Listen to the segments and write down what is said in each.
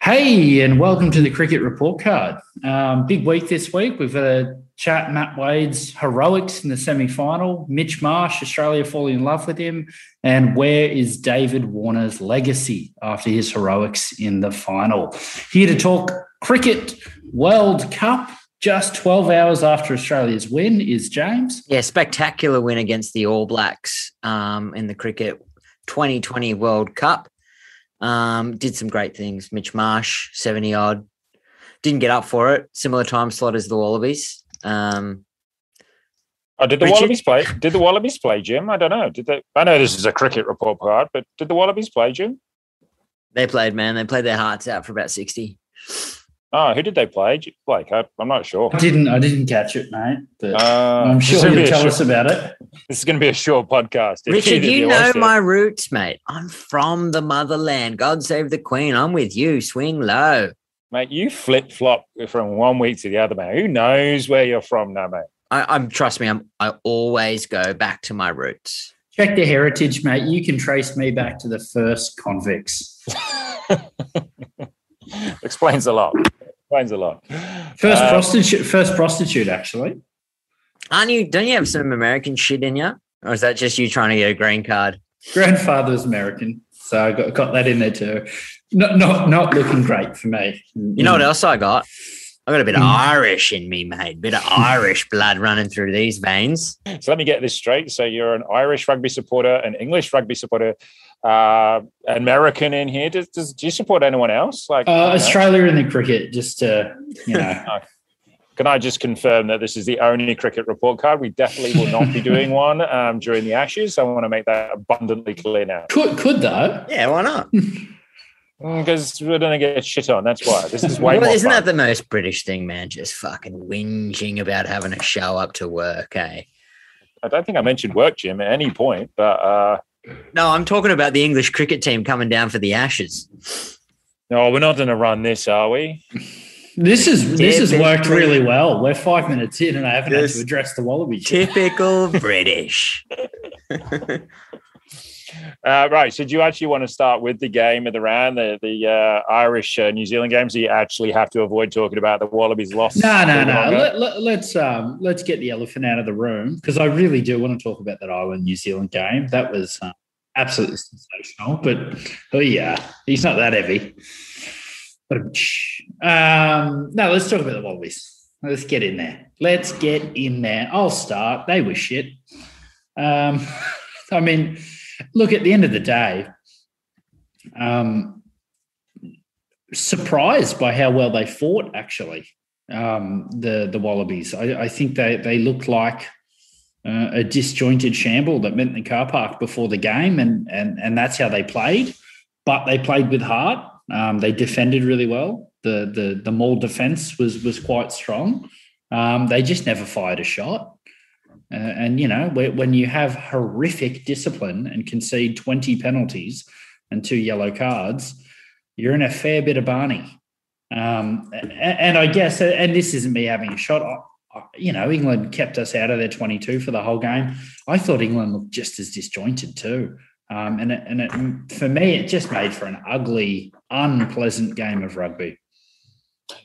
Hey, and welcome to the Cricket Report Card. Um, big week this week. We've got a chat Matt Wade's heroics in the semi final, Mitch Marsh, Australia falling in love with him, and where is David Warner's legacy after his heroics in the final. Here to talk Cricket World Cup. Just 12 hours after Australia's win is James. Yeah, spectacular win against the All Blacks um, in the Cricket 2020 World Cup. Um, did some great things. Mitch Marsh, 70 odd. Didn't get up for it. Similar time slot as the Wallabies. Um, oh, did the Richard? Wallabies play? Did the Wallabies play, Jim? I don't know. Did they? I know this is a cricket report card, but did the Wallabies play, Jim? they played, man. They played their hearts out for about 60. Oh, who did they play? J- Blake, I, I'm not sure. I didn't I didn't catch it, mate. But Uh, I'm sure gonna you'll be a tell short- us about it. This is going to be a short podcast. if Richard, either of you know watched it. my roots, mate. I'm from the motherland. God save the Queen. I'm with you. Swing low. mate. You flip flop from one week to the other, mate. Who knows where you're from now, mate? I, I'm trust me. I'm. I always go back to my roots. Check the heritage, mate. You can trace me back to the first convicts. Explains a lot. Explains a lot. First Uh, prostitute, first prostitute, actually. Aren't you? Don't you have some American shit in you, or is that just you trying to get a green card? Grandfather was American, so I got, got that in there too. Not not not looking great for me. You know what else I got? I got a bit of Mm. Irish in me, mate. Bit of Irish blood running through these veins. So let me get this straight. So you're an Irish rugby supporter, an English rugby supporter, uh, American in here. Does, does do you support anyone else? Like Uh, I know. Australia in the cricket, just to you know. Can I just confirm that this is the only cricket report card? We definitely will not be doing one um, during the Ashes. I want to make that abundantly clear now. could could though. Yeah, why not? Because we're going to get shit on. That's why. This is way Well, more isn't fun. that the most British thing, man? Just fucking whinging about having to show up to work, eh? I don't think I mentioned work, Jim, at any point. But uh, No, I'm talking about the English cricket team coming down for the Ashes. no, we're not going to run this, are we? This is this has worked really well. We're five minutes in, and I haven't had to address the Wallabies. Typical British. Uh, right. So, do you actually want to start with the game of the round, the the uh, Irish uh, New Zealand games? Do you actually have to avoid talking about the Wallabies loss? No, no, no. Let, let, let's um, let's get the elephant out of the room because I really do want to talk about that Ireland New Zealand game. That was um, absolutely sensational. But oh yeah, he's not that heavy. But um, no, let's talk about the Wallabies. Let's get in there. Let's get in there. I'll start. They were shit. Um, I mean, look at the end of the day. Um, surprised by how well they fought. Actually, um, the the Wallabies. I, I think they they looked like uh, a disjointed shamble that met in the car park before the game, and and and that's how they played. But they played with heart. Um, they defended really well. The the the maul defense was was quite strong. Um, they just never fired a shot. Uh, and you know when you have horrific discipline and concede twenty penalties and two yellow cards, you're in a fair bit of Barney. Um, and I guess, and this isn't me having a shot. You know, England kept us out of their 22 for the whole game. I thought England looked just as disjointed too. Um, and it, and it, for me, it just made for an ugly, unpleasant game of rugby.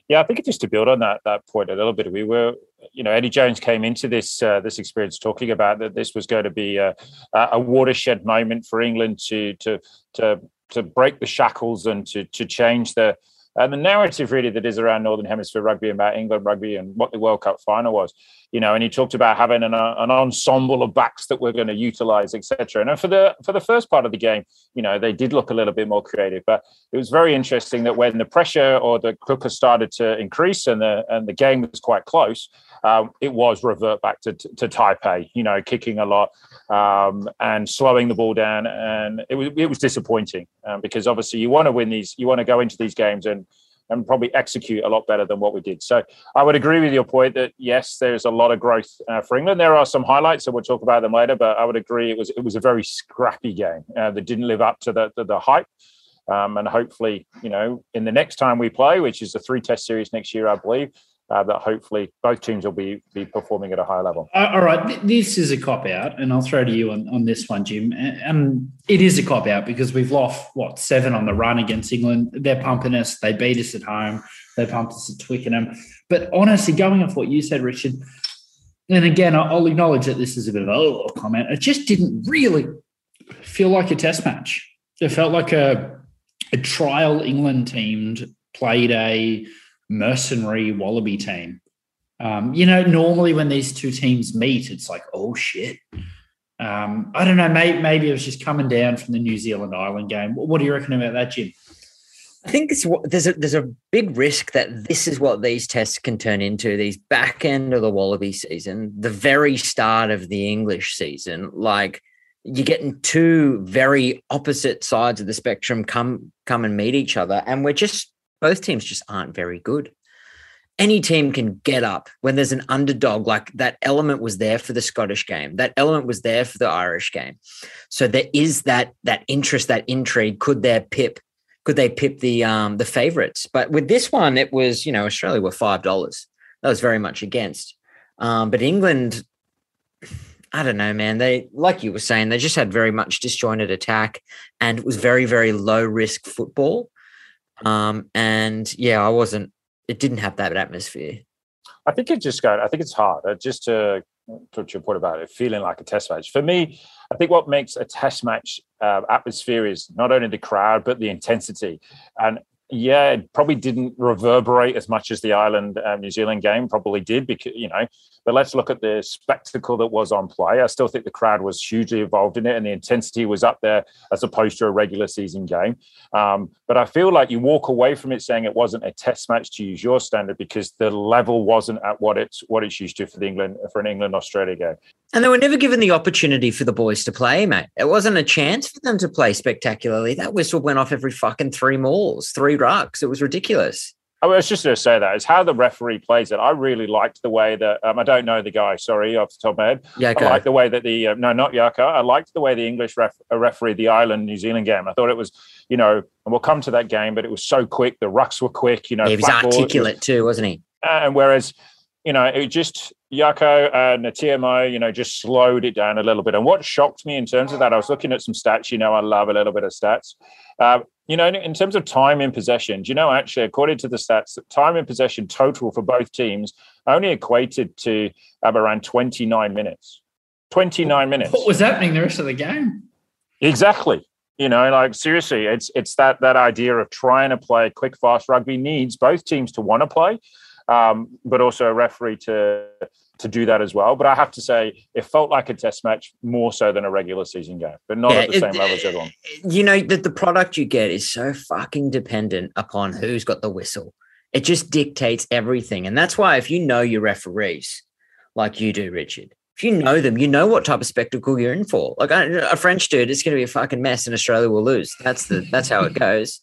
Yeah, I think just to build on that that point a little bit, we were, you know, Eddie Jones came into this uh, this experience talking about that this was going to be a, a watershed moment for England to to to to break the shackles and to to change the and the narrative really that is around Northern Hemisphere rugby and about England rugby and what the World Cup final was, you know, and he talked about having an, uh, an ensemble of backs that we're going to utilize, etc. And for the for the first part of the game, you know, they did look a little bit more creative, but it was very interesting that when the pressure or the cooker started to increase and the and the game was quite close, um, it was revert back to, to Taipei, you know, kicking a lot um, and slowing the ball down, and it was it was disappointing um, because obviously you want to win these, you want to go into these games and and probably execute a lot better than what we did. So I would agree with your point that yes, there's a lot of growth uh, for England. There are some highlights, so we'll talk about them later. But I would agree it was it was a very scrappy game uh, that didn't live up to the the, the hype. Um, and hopefully, you know, in the next time we play, which is a three test series next year, I believe, uh, that hopefully both teams will be be performing at a high level. Uh, all right, this is a cop out, and I'll throw to you on, on this one, Jim. And it is a cop out because we've lost what seven on the run against England. They're pumping us. They beat us at home. They pumped us at Twickenham. But honestly, going off what you said, Richard, and again, I'll acknowledge that this is a bit of a comment. It just didn't really feel like a test match. It felt like a a trial England team played a mercenary Wallaby team. Um, you know, normally when these two teams meet, it's like, oh shit. Um, I don't know. Maybe, maybe it was just coming down from the New Zealand Ireland game. What do you reckon about that, Jim? I think it's, there's a there's a big risk that this is what these tests can turn into. These back end of the Wallaby season, the very start of the English season, like you're getting two very opposite sides of the spectrum come come and meet each other, and we're just both teams just aren't very good. Any team can get up when there's an underdog. Like that element was there for the Scottish game. That element was there for the Irish game. So there is that that interest, that intrigue. Could their pip? Could they pip the um the favourites? But with this one, it was you know Australia were five dollars. That was very much against. Um, but England I don't know, man. They, like you were saying, they just had very much disjointed attack and it was very, very low risk football. Um, and yeah, I wasn't, it didn't have that atmosphere. I think it just got, I think it's hard uh, just to put your point about it feeling like a test match. For me, I think what makes a test match uh, atmosphere is not only the crowd, but the intensity. And yeah, it probably didn't reverberate as much as the Ireland um, New Zealand game probably did because you know. But let's look at the spectacle that was on play. I still think the crowd was hugely involved in it, and the intensity was up there as opposed to a regular season game. Um, but I feel like you walk away from it saying it wasn't a test match to use your standard because the level wasn't at what it's what it's used to for the England for an England Australia game. And they were never given the opportunity for the boys to play, mate. It wasn't a chance for them to play spectacularly. That whistle went off every fucking three mauls, three rucks. It was ridiculous. I was just going to say that is how the referee plays it. I really liked the way that um, I don't know the guy. Sorry, off the top of my head. Yeah, I like the way that the uh, no, not Jaco. I liked the way the English ref, uh, referee the Ireland New Zealand game. I thought it was, you know, and we'll come to that game, but it was so quick. The rucks were quick. You know, yeah, he was articulate was, too, wasn't he? And whereas you know, it just Jaco and TMO, you know, just slowed it down a little bit. And what shocked me in terms of that, I was looking at some stats. You know, I love a little bit of stats. Uh, you know, in terms of time in possession, do you know actually, according to the stats, time in possession total for both teams only equated to around 29 minutes. 29 minutes. What was happening the rest of the game? Exactly. You know, like seriously, it's it's that that idea of trying to play quick, fast rugby needs both teams to want to play um, but also a referee to to do that as well. But I have to say, it felt like a test match more so than a regular season game, but not yeah, at the same level as everyone. You know, that the product you get is so fucking dependent upon who's got the whistle. It just dictates everything. And that's why if you know your referees, like you do, Richard, if you know them, you know what type of spectacle you're in for. Like a French dude, it's going to be a fucking mess, and Australia will lose. That's the that's how it goes.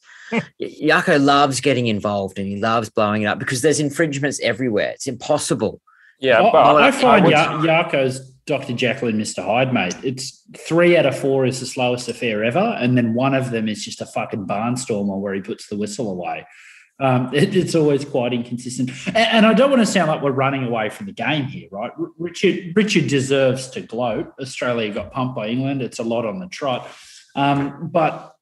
Jaco loves getting involved and he loves blowing it up because there's infringements everywhere. It's impossible. Yeah, I, I find I Jaco's Dr. Jekyll and Mr. Hyde, mate. It's three out of four is the slowest affair ever, and then one of them is just a fucking barnstormer where he puts the whistle away. Um, it, it's always quite inconsistent, and, and, I don't want to sound like we're running away from the game here, right? Richard Richard deserves to gloat. Australia got pumped by England. It's a lot on the trot, um, but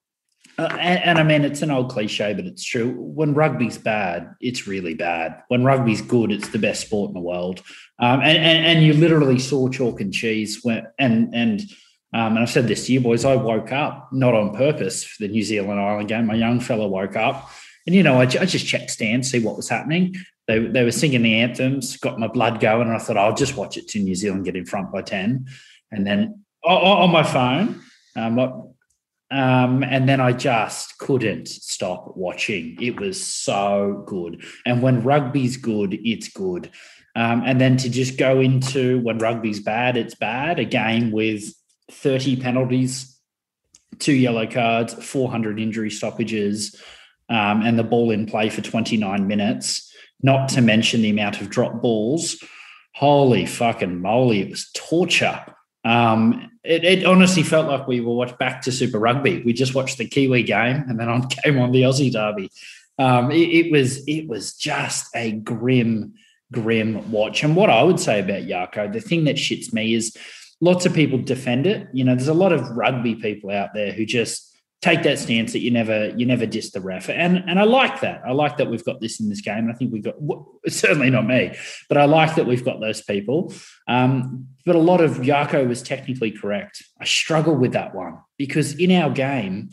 uh, and, and, I mean, it's an old cliche, but it's true. When rugby's bad, it's really bad. When rugby's good, it's the best sport in the world. Um, and, and, and you literally saw chalk and cheese. When, and and um, and I've said this to you boys. I woke up not on purpose for the New Zealand Ireland game. My young fella woke up, and you know, I, I just checked stands, see what was happening. They they were singing the anthems, got my blood going, and I thought I'll just watch it to New Zealand get in front by ten, and then on my phone. Um, um, and then I just couldn't stop watching. It was so good. And when rugby's good, it's good. Um, and then to just go into when rugby's bad, it's bad. A game with 30 penalties, two yellow cards, 400 injury stoppages, um, and the ball in play for 29 minutes, not to mention the amount of drop balls. Holy fucking moly, it was torture. Um, it, it, honestly felt like we were watched back to Super Rugby. We just watched the Kiwi game and then on came on the Aussie Derby. Um, it, it, was it was just a grim grim watch. And what I would say about Jaco, the thing that shits me is lots of people defend it. You know, there's a lot of rugby people out there who just take that stance that you never you never diss the ref. And and I like that. I like that we've got this in this game. I think we've got certainly not me but I like that we've got those people. Um, but a lot of Jaco was technically correct. I struggle with that one because in our game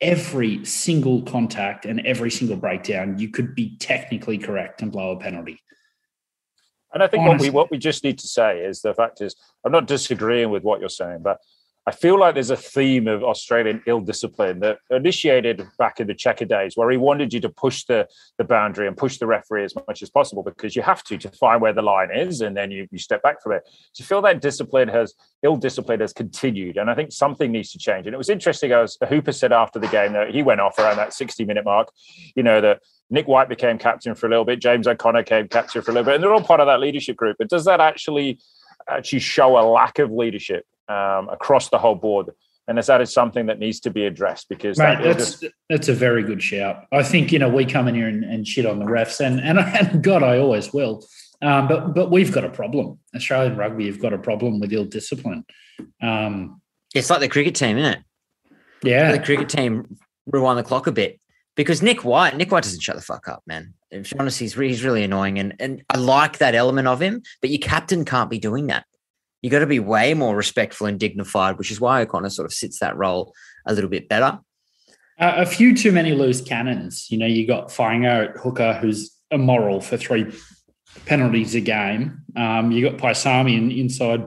every single contact and every single breakdown you could be technically correct and blow a penalty. And I think Honestly. what we what we just need to say is the fact is I'm not disagreeing with what you're saying but I feel like there's a theme of Australian ill discipline that initiated back in the Cheika days, where he wanted you to push the, the boundary and push the referee as much as possible because you have to to find where the line is, and then you, you step back from it. You feel that discipline has ill discipline has continued? And I think something needs to change. And it was interesting, as Hooper said after the game that he went off around that 60 minute mark, you know, that Nick White became captain for a little bit, James O'Connor came captain for a little bit, and they're all part of that leadership group. But does that actually actually show a lack of leadership um, across the whole board. And as that is something that needs to be addressed because Mate, that that's just... that's a very good shout. I think you know we come in here and, and shit on the refs, and and, and God, I always will. Um, but but we've got a problem. Australian rugby you've got a problem with ill discipline. Um, it's like the cricket team, isn't it? Yeah, the cricket team rewind the clock a bit because Nick White, Nick White doesn't shut the fuck up, man. Honestly, he's, he's really annoying, and and I like that element of him. But your captain can't be doing that you got to be way more respectful and dignified, which is why O'Connor sort of sits that role a little bit better. Uh, a few too many loose cannons. You know, you got Fainga'a at hooker, who's immoral for three penalties a game. Um, you got Paisami in, inside,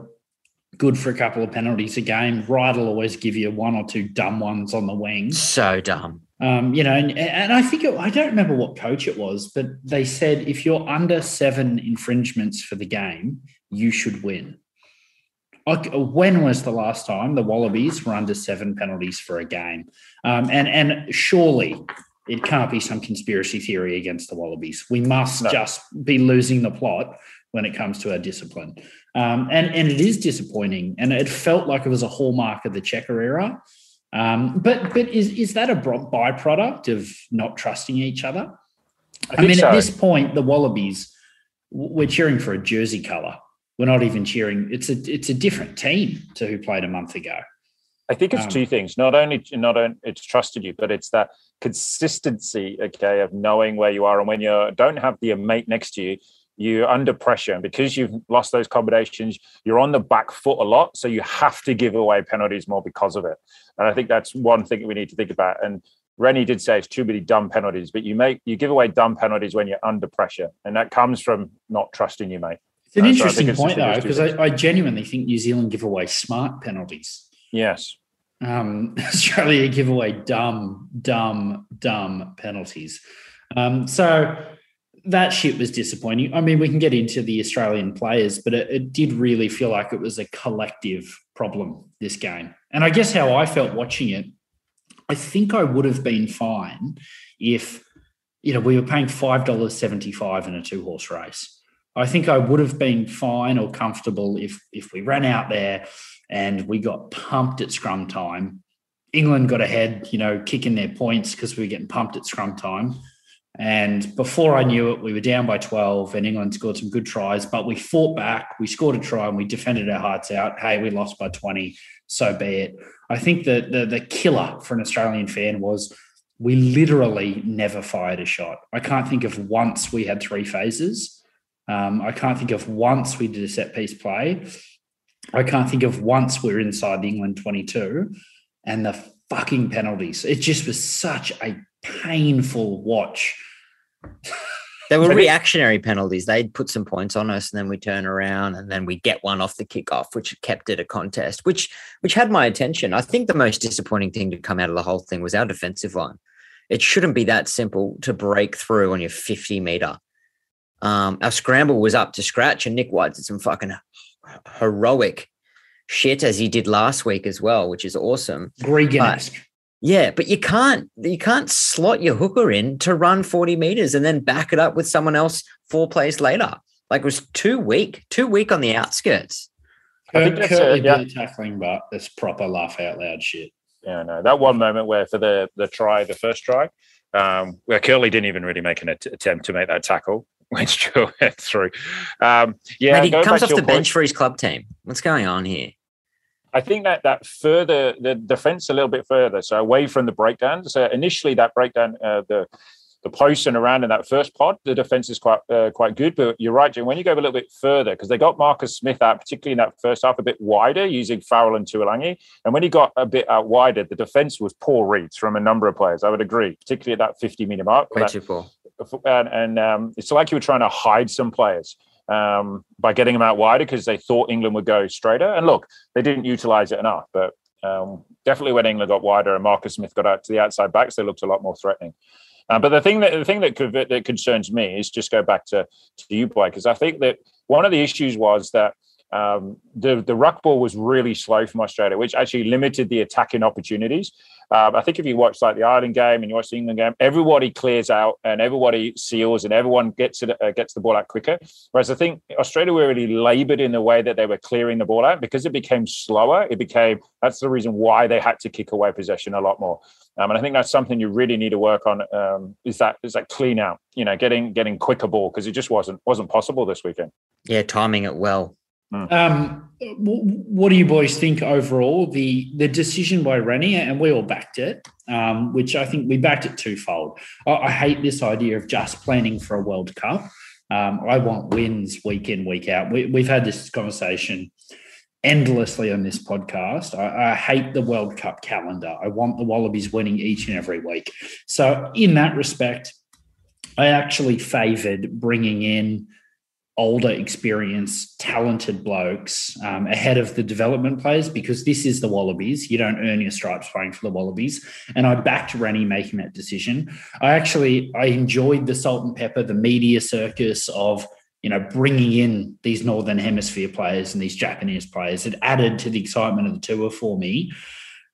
good for a couple of penalties a game. Wright will always give you one or two dumb ones on the wing. So dumb. Um, you know, and, and I think it, I don't remember what coach it was, but they said if you're under seven infringements for the game, you should win when was the last time the Wallabies were under seven penalties for a game? Um, and and surely it can't be some conspiracy theory against the Wallabies. We must no. just be losing the plot when it comes to our discipline. Um, and and it is disappointing, and it felt like it was a hallmark of the Cheika era. Um, but but is is that a byproduct of not trusting each other? I, I mean, so. at this point, the Wallabies we're cheering for a jersey color we're not even cheering. It's a it's a different team to who played a month ago. I think it's um, two things. Not only not only it's trusted you, but it's that consistency, okay, of knowing where you are and when you don't have the mate next to you, you're under pressure, and because you've lost those combinations, you're on the back foot a lot. So you have to give away penalties more because of it. And I think that's one thing we need to think about. And Rennie did say it's too many dumb penalties, but you make you give away dumb penalties when you're under pressure, and that comes from not trusting your mate. It's an uh, interesting so point, though, because I, I, genuinely think New Zealand give away smart penalties. Yes. Um, Australia give away dumb, dumb, dumb penalties. Um, so that shit was disappointing. I mean, we can get into the Australian players, but it, it did really feel like it was a collective problem this game. And I guess how I felt watching it, I think I would have been fine if, you know, we were paying $5.75 in a two horse race I think I would have been fine or comfortable if if we ran out there and we got pumped at scrum time. England got ahead, you know, kicking their points because we were getting pumped at scrum time. And before I knew it, we were down by 12 and England scored some good tries, but we fought back. We scored a try and we defended our hearts out. Hey, we lost by 20. So be it. I think that the, the killer for an Australian fan was we literally never fired a shot. I can't think of once we had three phases um, I can't think of once we did a set piece play. I can't think of once we are inside the England 22 and the fucking penalties. It just was such a painful watch. They were reactionary penalties. They'd put some points on us, and then we turn around, and then we get one off the kickoff, which kept it a contest, which which had my attention. I think the most disappointing thing to come out of the whole thing was our defensive line. It shouldn't be that simple to break through on your 50 meter um, our scramble was up to scratch, and Nick White did some fucking heroic shit as he did last week as well, which is awesome. Gregan Yeah, but you can't you can't slot your hooker in to run 40 meters and then back it up with someone else four plays later. Like it was too weak, too weak on the outskirts. I think that's a, yeah. tackling, but it's proper laugh out loud shit. Yeah, I know. that one moment where for the the try, the first try, um, where Kurtley didn't even really make an attempt to make that tackle, Steward went through. Um, yeah, Mate, he comes off the point, bench for his club team. What's going on here? I think that that further the defense a little bit further, so away from the breakdown. So initially, that breakdown, uh, the the post and around in that first pod, the defense is quite uh, quite good. But you're right, Jim. When you go a little bit further, because they got Marcus Smith out, particularly in that first half, a bit wider using Farrell and Tuilagi. And when he got a bit out wider, the defense was poor reads from a number of players. I would agree, particularly at that 50 minute mark. Way too poor. And, and um, it's like you were trying to hide some players. Um, by getting them out wider because they thought England would go straighter. And look, they didn't utilize it enough, but um, definitely when England got wider and Marcus Smith got out to the outside backs, they looked a lot more threatening. Uh, but the thing that the thing that, that concerns me is just go back to to you, Blake, because I think that one of the issues was that um, the the ruck ball was really slow from Australia, which actually limited the attacking opportunities. Um, I think if you watch like the Ireland game and you watch the England game, everybody clears out and everybody seals and everyone gets it uh, gets the ball out quicker. Whereas I think Australia were really laboured in the way that they were clearing the ball out because it became slower. It became that's the reason why they had to kick away possession a lot more. Um, and I think that's something you really need to work on. Um, is that is that clean out? You know, getting getting quicker ball because it just wasn't wasn't possible this weekend. Yeah, timing it well. Mm. Um, what do you boys think overall? The the decision by Rennie, and we all backed it, um, which I think we backed it twofold. I, I, hate this idea of just planning for a World Cup. Um, I want wins week in, week out. We, have had this conversation endlessly on this podcast. I, I hate the World Cup calendar. I want the Wallabies winning each and every week. So, in that respect, I actually favoured bringing in older, experienced, talented blokes um, ahead of the development players because this is the Wallabies. You don't earn your stripes playing for the Wallabies. And I backed Rennie making that decision. I actually I enjoyed the salt and pepper, the media circus of you know bringing in these Northern Hemisphere players and these Japanese players. It added to the excitement of the tour for me.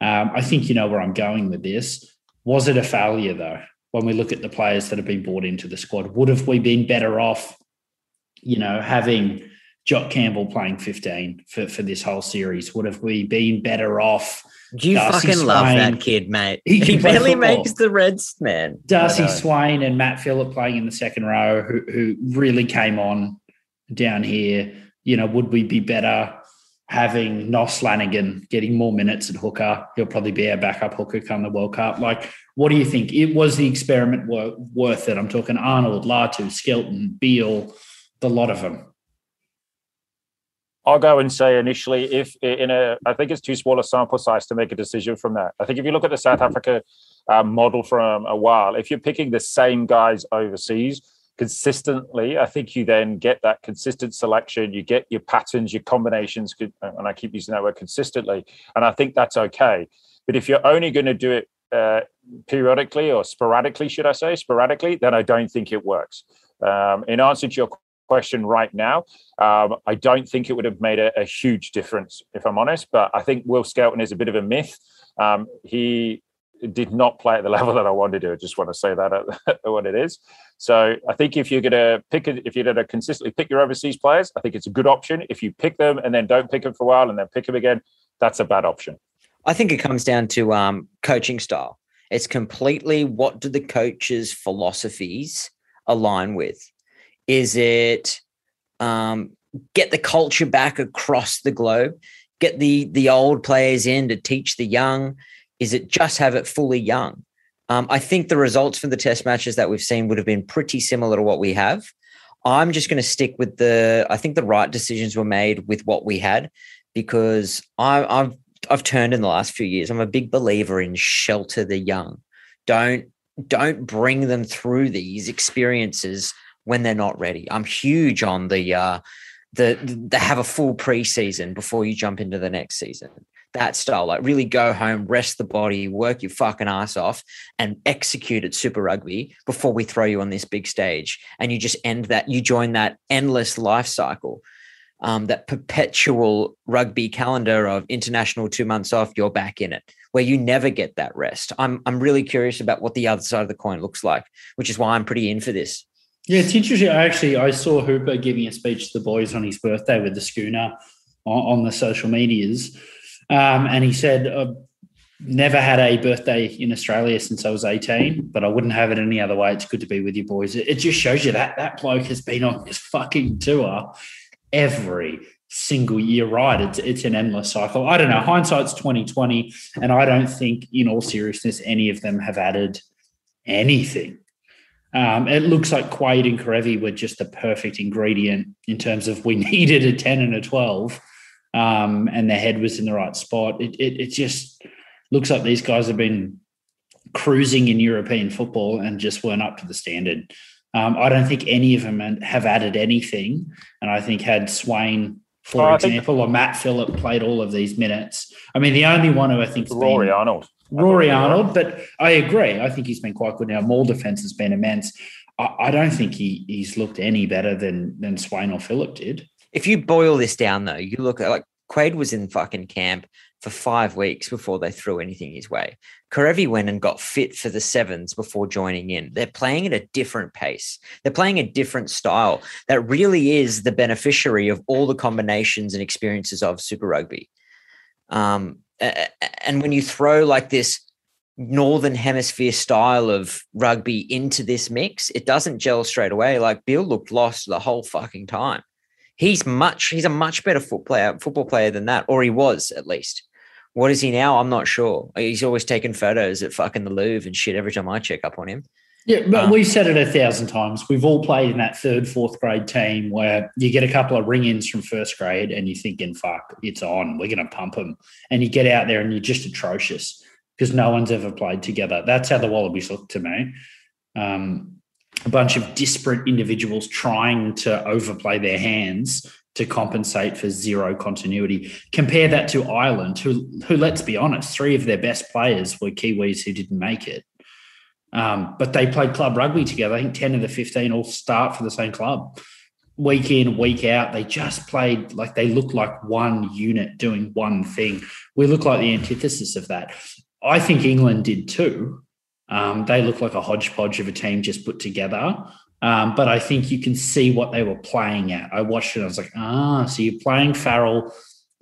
Um, I think you know where I'm going with this. Was it a failure though? When we look at the players that have been brought into the squad, would have we been better off you know, having Jock Campbell playing 15 for, for this whole series? Would have we been better off? Do you Darcy fucking Swain, love that kid, mate? He, he barely makes the Reds, man. Darcy Swain and Matt Philip playing in the second row, who, who really came on down here. You know, would we be better having Nos Lonergan getting more minutes at hooker? He'll probably be our backup hooker come the World Cup. Like, what do you think? It was the experiment worth it. I'm talking Arnold, Latu, Skelton, Beale the lot of them? I'll go and say initially, if in a, I think it's too small a sample size to make a decision from that. I think if you look at the South Africa uh, model from a while, if you're picking the same guys overseas consistently, I think you then get that consistent selection. You get your patterns, your combinations, and I keep using that word consistently. And I think that's okay. But if you're only going to do it uh, periodically or sporadically, should I say, sporadically, then I don't think it works. Um, in answer to your question right now. Um, I don't think it would have made a, a, huge difference, if I'm honest. But I think Will Skelton is a bit of a myth. Um, he did not play at the level that I wanted to. I just want to say that at, what it is. So I think if you're going to pick it, if you're going to consistently pick your overseas players, I think it's a good option. If you pick them and then don't pick them for a while and then pick them again, that's a bad option. I think it comes down to um, coaching style. It's completely what do the coaches' philosophies align with? Is it um, get the culture back across the globe? Get the the old players in to teach the young? Is it just have it fully young? Um, I think the results from the test matches that we've seen would have been pretty similar to what we have. I'm just going to stick with the. I think the right decisions were made with what we had, because I, I've I've turned in the last few years. I'm a big believer in shelter the young. Don't don't bring them through these experiences when they're not ready. I'm huge on the uh, the the have a full preseason before you jump into the next season. That style, like really go home, rest the body, work your fucking ass off, and execute at Super Rugby before we throw you on this big stage. And you just end that. You join that endless life cycle. Um, that perpetual rugby calendar of international two months off, you're back in it, where you never get that rest. I'm I'm really curious about what the other side of the coin looks like, which is why I'm pretty in for this. Yeah, it's interesting. I actually I saw Hooper giving a speech to the boys on his birthday with the schooner on, on the social medias, um, and he said uh, never had a birthday in Australia since I was 18, but I wouldn't have it any other way. It's good to be with you boys. It, it just shows you that that bloke has been on this fucking tour every single year right. It's it's an endless cycle. I don't know. Hindsight's 2020. And I don't think, in all seriousness, any of them have added anything. Um, it looks like Quade and Kerevi were just the perfect ingredient in terms of we needed a 10 and a 12. Um, and their head was in the right spot. It, it, it just looks like these guys have been cruising in European football and just weren't up to the standard. Um, I don't think any of them have added anything. And I think had Swain, for oh, example, or Matt Philip played all of these minutes. I mean, the only one who I think Rory been, Arnold. Rory Arnold, but I agree. I think he's been quite good now. Maul defense has been immense. I, I don't think he, he's looked any better than than Swain or Philip did. If you boil this down, though, you look at like Quade was in fucking camp for five weeks before they threw anything his way. Kerevi went and got fit for the sevens before joining in. They're playing at a different pace. They're playing a different style that really is the beneficiary of all the combinations and experiences of Super Rugby. Um, and when you throw like this northern hemisphere style of rugby into this mix, it doesn't gel straight away. Like Beale looked lost the whole fucking time. He's much he's a much better foot player, football player than that, or he was at least. What is he now? I'm not sure. He's always taking photos at fucking the Louvre and shit every time I check up on him. Yeah, but um, we've said it a thousand times. We've all played in that third, fourth grade team where you get a couple of ring ins from first grade and you're thinking, fuck, it's on. We're going to pump them. And you get out there and you're just atrocious because no one's ever played together. That's how the Wallabies look to me. Um, a bunch of disparate individuals trying to overplay their hands to compensate for zero continuity. Compare that to Ireland, who, who let's be honest, three of their best players were Kiwis who didn't make it. Um, but they played club rugby together. I think 10 of the 15 all start for the same club. Week in, week out, they just played like they look like one unit doing one thing. We look like the antithesis of that. I think England did too. Um, they look like a hodgepodge of a team just put together. Um, but I think you can see what they were playing at. I watched it. I was like, ah, so you're playing Farrell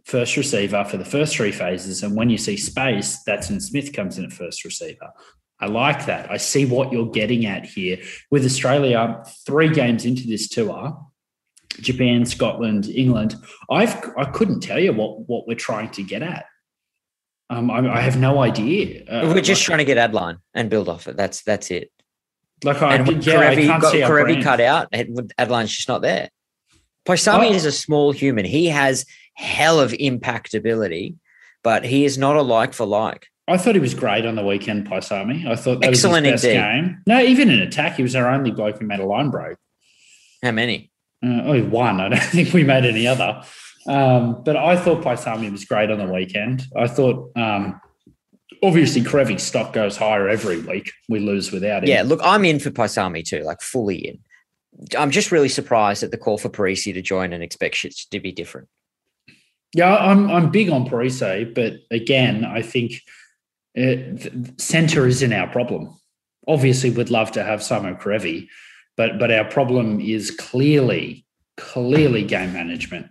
first receiver for the first three phases. And when you see space, that's when Smith comes in at first receiver. I like that. I see what you're getting at here. With Australia, three games into this tour, Japan, Scotland, England, I've I couldn't tell you what what we're trying to get at. Um, I, I have no idea. Uh, we're just like, trying to get Adline and build off it. That's that's it. Like I, and yeah, Kerevi, I got Kerevi cut out, Adline's just not there. Paisami oh. is a small human. He has hell of impact ability, but he is not a like for like. I thought he was great on the weekend, Paisami. I thought that Excellent was his best indeed. game. No, even in attack, he was our only bloke who made a line break. How many? Uh, oh, one. I don't think we made any other. Um, but I thought Paisami was great on the weekend. I thought, um, obviously, Kerevi's stock goes higher every week. We lose without him. Yeah, look, I'm in for Paisami too, like fully in. I'm just really surprised at the call for Parisi to join and expect shit to be different. Yeah, I'm I'm big on Parise, but again, I think – centre isn't our problem. Obviously, we'd love to have Samo Kerevi, but but our problem is clearly clearly game management.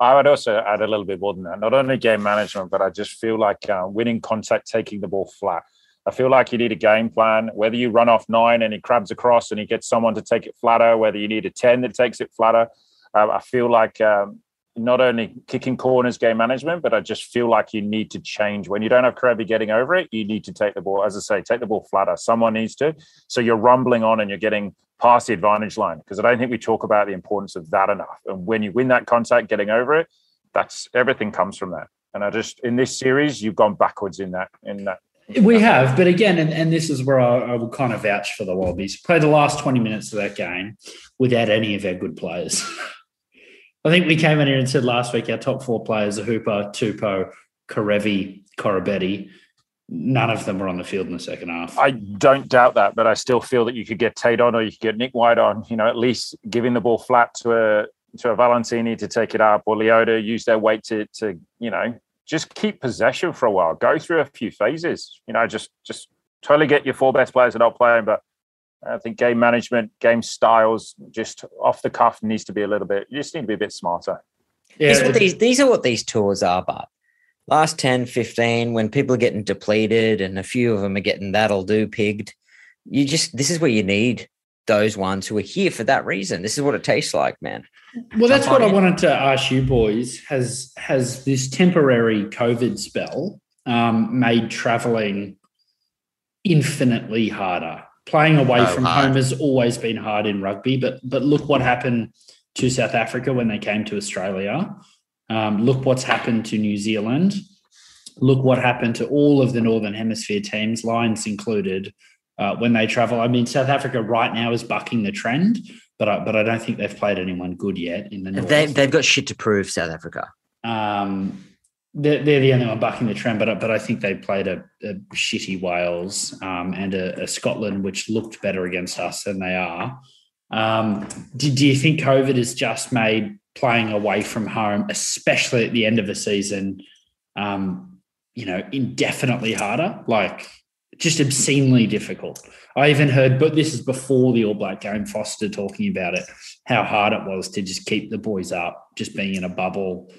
I would also add a little bit more than that. Not only game management, but I just feel like uh, winning contact, taking the ball flat. I feel like you need a game plan. Whether you run off nine and he crabs across and he gets someone to take it flatter, whether you need a ten that takes it flatter. Uh, I feel like um, not only kicking corners, game management, but I just feel like you need to change. When you don't have Kerevi getting over it, you need to take the ball, as I say, take the ball flatter. Someone needs to. So you're rumbling on and you're getting past the advantage line because I don't think we talk about the importance of that enough. And when you win that contact, getting over it, that's everything comes from that. And I just in this series, you've gone backwards in that in that we have, but again, and, and this is where I, I, will kind of vouch for the Wallabies. Play the last 20 minutes of that game without any of our good players. I think we came in here and said last week our top four players are Hooper, Tupou, Kerevi, Koroibete. None of them were on the field in the second half. I don't doubt that, but I still feel that you could get Tate on or you could get Nick White on. You know, at least giving the ball flat to a to a Valetini to take it up or Leota use their weight to to you know just keep possession for a while. Go through a few phases. You know, just just totally get your four best players are not playing, but I think game management, game styles, just off the cuff needs to be a little bit. You just need to be a bit smarter. Yeah, these, these, these are what these tours are, but last 10, 15, when people are getting depleted and a few of them are getting that'll do pigged, you just, this is where you need those ones who are here for that reason. This is what it tastes like, man. Well, that's what I wanted to ask you boys. Has has this temporary COVID spell um, made traveling infinitely harder? Playing away oh, from hard. home has always been hard in rugby, but but look what happened to South Africa when they came to Australia. Um, look what's happened to New Zealand. Look what happened to all of the Northern Hemisphere teams, Lions included, uh, when they travel. I mean, South Africa right now is bucking the trend, but I, but I don't think they've played anyone good yet in the North. They, they've got shit to prove, South Africa. Um, they're, they're, the only one bucking the trend, but but I think they played a, a shitty Wales um, and a, a, Scotland which looked better against us than they are. Um, do, do you think COVID has just made playing away from home, especially at the end of the season, um, you know, indefinitely harder? Like just obscenely difficult. I even heard, but this is before the All Black game, Foster talking about it, how hard it was to just keep the boys up, just being in a bubble.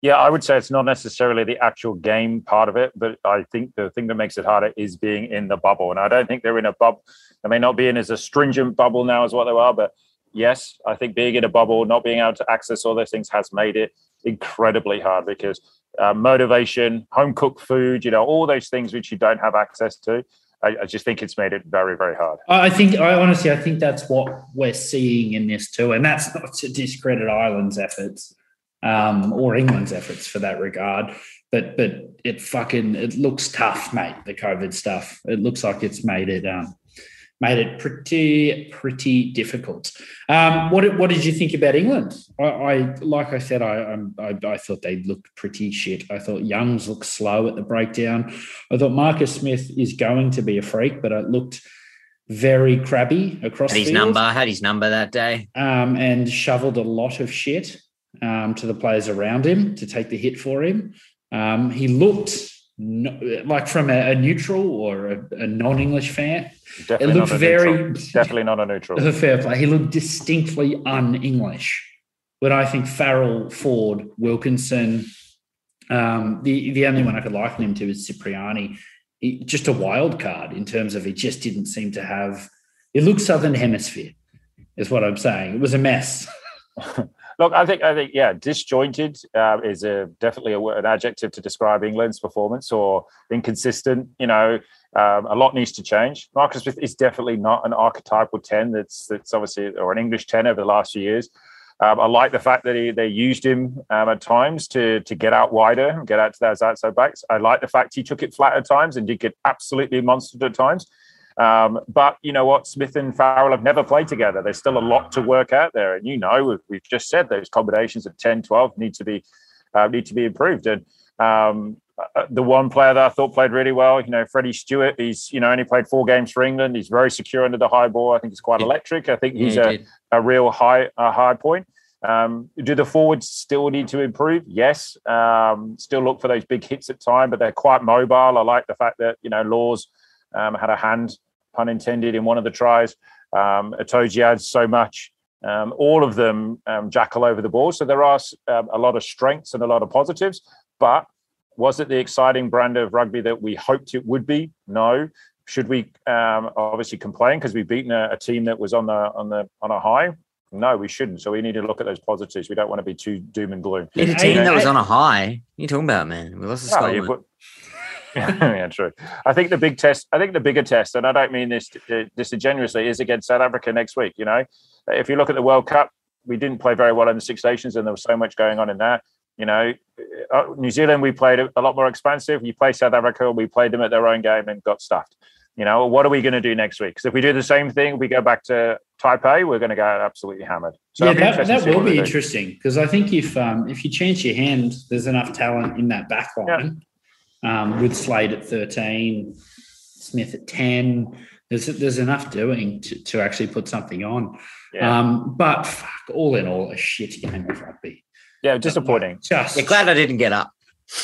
Yeah, I would say it's not necessarily the actual game part of it, but I think the thing that makes it harder is being in the bubble. And I don't think they're in a bubble. They may not be in as a stringent bubble now as what they are, but yes, I think being in a bubble, not being able to access all those things has made it incredibly hard because uh, motivation, home cooked food, you know, all those things which you don't have access to. I, I, just think it's made it very, very hard. I think, I honestly, I think that's what we're seeing in this too, and that's not to discredit Ireland's efforts um, or England's efforts for that regard. But but it fucking it looks tough, mate. The COVID stuff. It looks like it's made it um, made it pretty pretty difficult. Um, what what did you think about England? I, I like I said, I, I, I thought they looked pretty shit. I thought Youngs looked slow at the breakdown. I thought Marcus Smith is going to be a freak, but it looked very crabby across had his field. number had his number that day um, and shoveled a lot of shit um, to the players around him to take the hit for him. Um, he looked no, like from a, a, neutral or a, a non-English fan, definitely it looked very neutral. definitely not a neutral. Fair play. He looked distinctly un-English. But I think Farrell, Ford, Wilkinson, um, the the only one I could liken him to is Cipriani. He, just a wild card in terms of he just didn't seem to have. It looked Southern Hemisphere, is what I'm saying. It was a mess. Look, I think I think yeah, disjointed uh, is a definitely a, an adjective to describe England's performance or inconsistent. You know, um, a lot needs to change. Marcus Smith is definitely not an archetypal ten. That's that's obviously or an English ten over the last few years. Um, I like the fact that he, they used him um, at times to to get out wider and get out to those outside backs. I like the fact he took it flat at times and did get absolutely monstered at times. Um, but you know what? Smith and Farrell have never played together. There's still a lot to work out there. And you know, we've, just said those combinations of 10, 12 need to be uh, need to be improved. And um, uh, the one player that I thought played really well, you know, Freddie Steward, he's, you know, only played four games for England. He's very secure under the high ball. I think he's quite electric. I think he's yeah, he a, a real high, a high point. Um, do the forwards still need to improve? Yes. Um, still look for those big hits at time, but they're quite mobile. I like the fact that, you know, Lawes um, had a hand pun intended, in one of the tries. Um, Itoje adds so much. Um, all of them um, jackal over the ball. So there are um, a lot of strengths and a lot of positives. But was it the exciting brand of rugby that we hoped it would be? No. Should we um, obviously complain because we've beaten a, a, team that was on the on the on a high? No, we shouldn't. So we need to look at those positives. We don't want to be too doom and gloom. In a team that was on a high. What are you talking about, man? We lost to Scotland. No, yeah, true. I think the big test, I think the bigger test, and I don't mean this uh, disingenuously, is against South Africa next week. You know, if you look at the World Cup, we didn't play very well in the Six Nations, and there was so much going on in that. You know, uh, New Zealand, we played a lot more expansive. You play South Africa, we played them at their own game and got stuffed. You know, what are we going to do next week? Because if we do the same thing, we go back to Taipei, we're going to go absolutely hammered. So yeah, that, that will be interesting because I think if um, if you change your hand, there's enough talent in that back line um, with Slade at 13, Smith at 10. There's, there's enough doing to, to actually put something on. Yeah. Um, but fuck, all in all, a shit game of rugby. Yeah, disappointing. Just yeah, glad I didn't get up.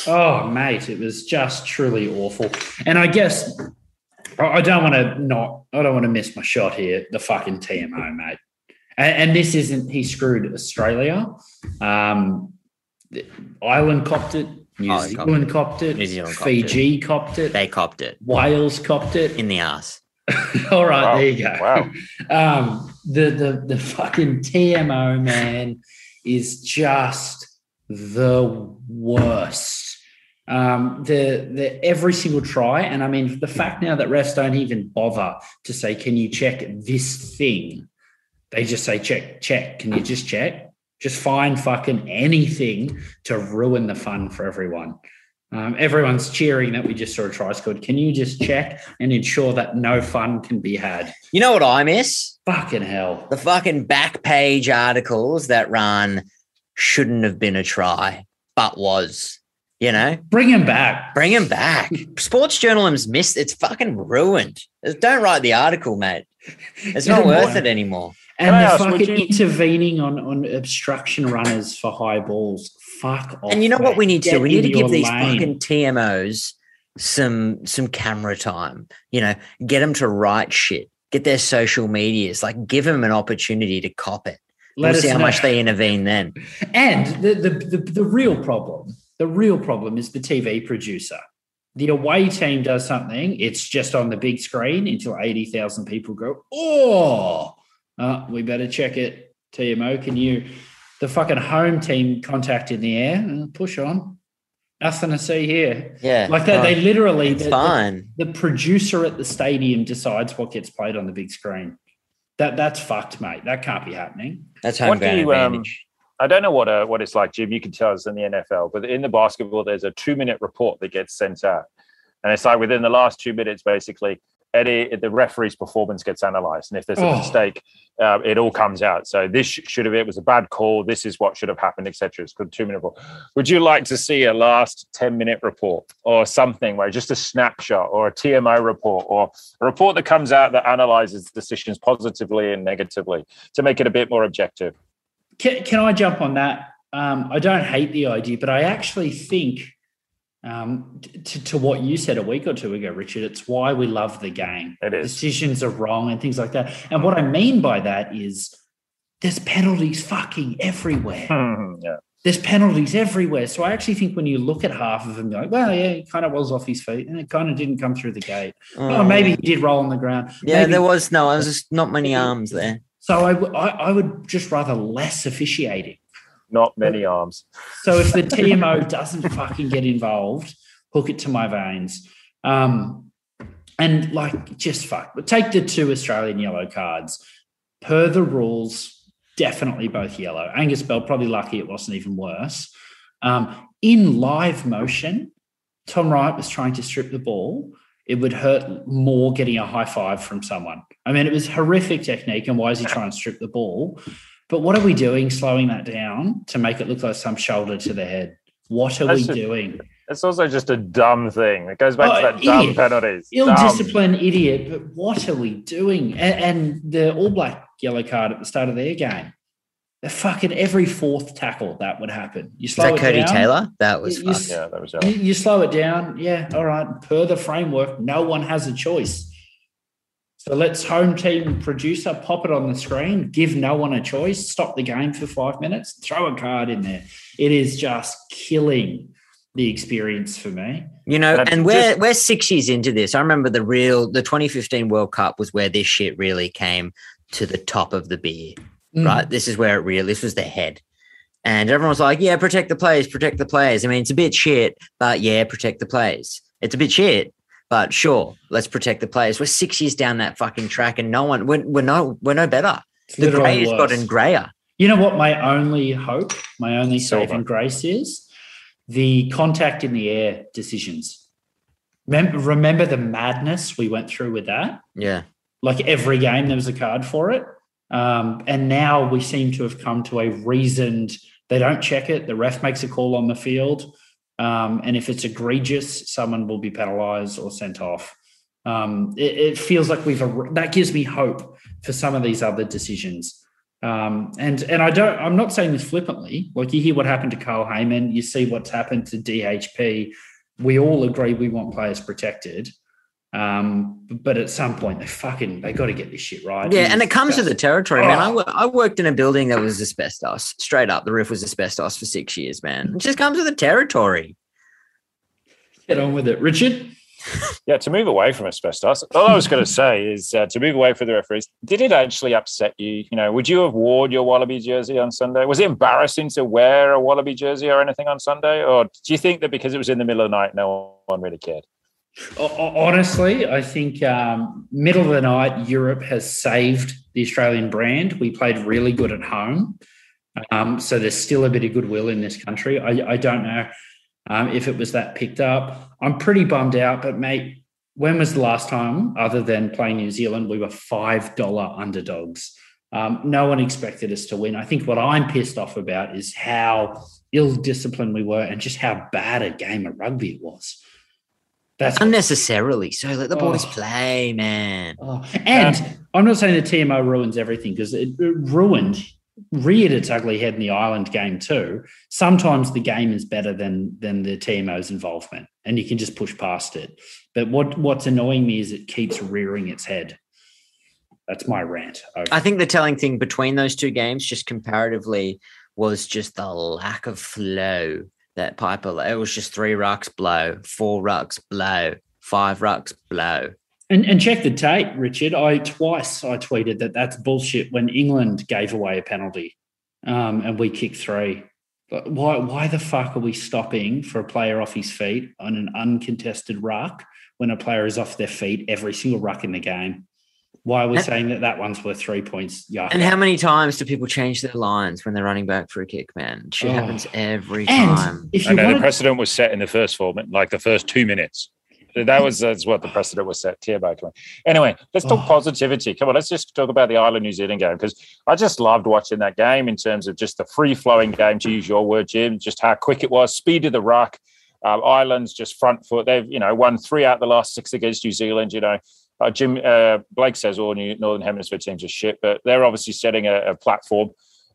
Oh, mate, it was just truly awful. And I guess I don't want to not, I don't want to miss my shot here. The fucking TMO, mate. And, and this isn't, he screwed Australia. Um, Ireland copped it New Oh, Zealand copped it. New Zealand copped Fiji copped it. They copped it Wales copped it. in the ass. All right, Wow. there you go. Wow. Um, the the the fucking TMO man is just the worst. Um, the the every single try, and I mean the fact now that refs don't even bother to say, "Can you check this thing?" They just say, "Check, check." Can you just check? Just find fucking anything to ruin the fun for everyone. Um, everyone's cheering that we just saw a try scored. Can you just check and ensure that no fun can be had? You know what I miss? Fucking hell. The fucking back page articles that run shouldn't have been a try, but was. You know, Bring him back. bring him back. Sports journalism's missed. It's fucking ruined. Don't write the article, mate. It's not worth it anymore. And Can I the ask, fucking you- intervening on, on obstruction runners for high balls. Fuck off. And you know what we need to do? We need to give these lane. fucking TMOs some some camera time. You know, get them to write shit. Get their social medias. Like, give them an opportunity to cop it. Let we'll us see how know. much they intervene then. And the, the, the, the real problem, the real problem is the TV producer. The away team does something, it's just on the big screen until 80,000 people go, oh, uh, we better check it. TMO, can you? The fucking home team contact in the air, uh, push on. Nothing to see here. Yeah, Like that, they fine. literally, It's the, fine. the producer at the stadium decides what gets played on the big screen. That That's fucked, mate. That can't be happening. That's What do ground you, um. I don't know what uh, what it's like, Jim. You can tell us in the NFL, but in the basketball, there's a two minute report that gets sent out, and it's like within the last two minutes, basically, Eddie, the referee's performance gets analysed, and if there's a Oh. mistake, uh, it all comes out. So this should have it was a bad call. This is what should have happened, etc. It's called two minute report. Would you like to see a last ten minute report or something where just a snapshot or a TMO report or a report that comes out that analyzes decisions positively and negatively to make it a bit more objective? Can, can I jump on that? Um, I don't hate the idea, but I actually think um, to, to what you said a week or two ago, Richard, it's why we love the game. It is. Decisions are wrong and things like that. And what I mean by that is there's penalties fucking everywhere. yeah. There's penalties everywhere. So I actually think when you look at half of them, you're like, well, yeah, he kind of was off his feet and it kind of didn't come through the gate. Oh, maybe he did roll on the ground. Yeah, Maybe- there was no. There was just not many arms there. So I, I would just rather less officiating. Not many arms. So if the TMO doesn't fucking get involved, hook it to my veins. Um, and like, just fuck. But take the two Australian yellow cards. Per the rules, definitely both yellow. Angus Bell, probably lucky it wasn't even worse. Um, in live motion, Tom Wright was trying to strip the ball. It would hurt more getting a high five from someone. I mean, it was horrific technique. And why is he trying to strip the ball? But what are we doing, slowing that down to make it look like some shoulder to the head? What are That's we just- doing? It's also just a dumb thing. It goes back Oh, to that dumb idiot. penalties. Ill Dumb. disciplined idiot, but what are we doing? And, and the All Black yellow card at the start of their game, the fucking every fourth tackle that would happen. You Is slow that it Codie down, Taylor? That was You- you fucked. Yeah, that was You, you slow it down, yeah, all right. Per the framework, no one has a choice. So let's home team producer pop it on the screen, give no one a choice, stop the game for five minutes, throw a card in there. It is just killing the experience for me. You know, And and we're just- we're six years into this. I remember the real the 2015 World Cup was where this shit really came to the top of the beer. Mm. Right, this is where it really this was the head, and everyone was like, "Yeah, protect the players, protect the players." I mean, it's a bit shit, but yeah, protect the players. It's a bit shit, but sure, let's protect the players. We're six years down that fucking track, and no one we're, we're no we're no better. It's The grey has gotten grayer. You know what my only hope, my only Silver. saving grace is? The contact in the air decisions. Remember, remember the madness we went through with that? Yeah, Like every game, there was a card for it. Um, and now we seem to have come to a reasoned, they don't check it. The ref makes a call on the field. Um, and if it's egregious, someone will be penalized or sent off. Um, it, it feels like we've, that gives me hope for some of these other decisions. Um, and and I don't. I'm not saying this flippantly. Like you hear what happened to Carl Hayman, you see what's happened to DHP. We all agree we want players protected, um, but at some point they fucking they got to get this shit right. yeah, and it comes with the territory, man. I Oh. wo- I worked in a building that was asbestos. Straight up, the roof was asbestos for six years, man. It just comes with the territory. Get on with it, Richard. Yeah, to move away from asbestos. All I was going to say is uh, to move away from the referees. Did it actually upset you? You know, would you have worn your Wallaby jersey on Sunday? Was it embarrassing to wear a Wallaby jersey or anything on Sunday, or do you think that because it was in the middle of the night, no one really cared? Honestly, I think um, middle of the night, Europe has saved the Australian brand. We played really good at home. Um, so there's still a bit of goodwill in this country. I, I don't know um, if it was that picked up. I'm pretty bummed out, but mate, when was the last time, other than playing New Zealand, we were $5 underdogs? Um, no one expected us to win. I think what I'm pissed off about is how ill disciplined we were and just how bad a game of rugby it was. That's unnecessarily. So let the boys oh, play, man. Oh. And I'm not saying the TMO ruins everything because it, it ruined reared its ugly head in the Ireland game too. Sometimes the game is better than than the TMO's involvement, and you can just push past it. But what what's annoying me is it keeps rearing its head. That's my rant. Over. I think the telling thing between those two games, just comparatively, was just the lack of flow that Piper. It was just three rucks blow, four rucks blow, five rucks blow. And, and check the tape, Richard. I twice I tweeted that that's bullshit when England gave away a penalty um, and we kicked three. But why why the fuck are we stopping for a player off his feet on an uncontested ruck when a player is off their feet every single ruck in the game? Why are we and, saying that that one's worth three points? Yeah. And how many times do people change their lines when they're running back for a kick, man? Shit oh. happens every time. If you I know wanted- the precedent was set in the first four, like the first two minutes that was that's what the precedent was set tier by Anyway, let's talk oh. positivity. Come on, let's just talk about the Ireland New Zealand game because I just loved watching that game in terms of just the free flowing game, to use your word, Jim, just how quick it was, speed of the ruck. Um, Ireland's just front foot. They've you know won three out the last six against New Zealand. You know, uh, Jim uh, Blake says all New Northern Hemisphere teams are shit, but they're obviously setting a, a platform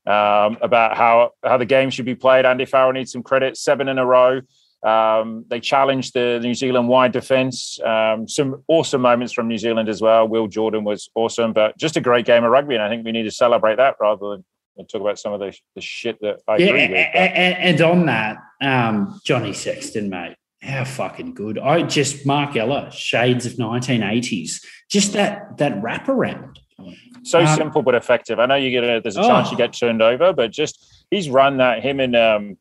um, about how how the game should be played. Andy Farrell needs some credit. Seven in a row. Um, they challenged the New Zealand wide defence. Um, some awesome moments from New Zealand as well. Will Jordan was awesome, but just a great game of rugby. And I think we need to celebrate that rather than talk about some of the, the shit that I yeah, agree with. And, and, on that, um, Johnny Sexton, mate, how fucking good. I just, Mark Ella, shades of 1980s, just that, that wraparound. So um, simple but effective. I know you get a, there's a chance oh. you get turned over, but just he's run that him and um,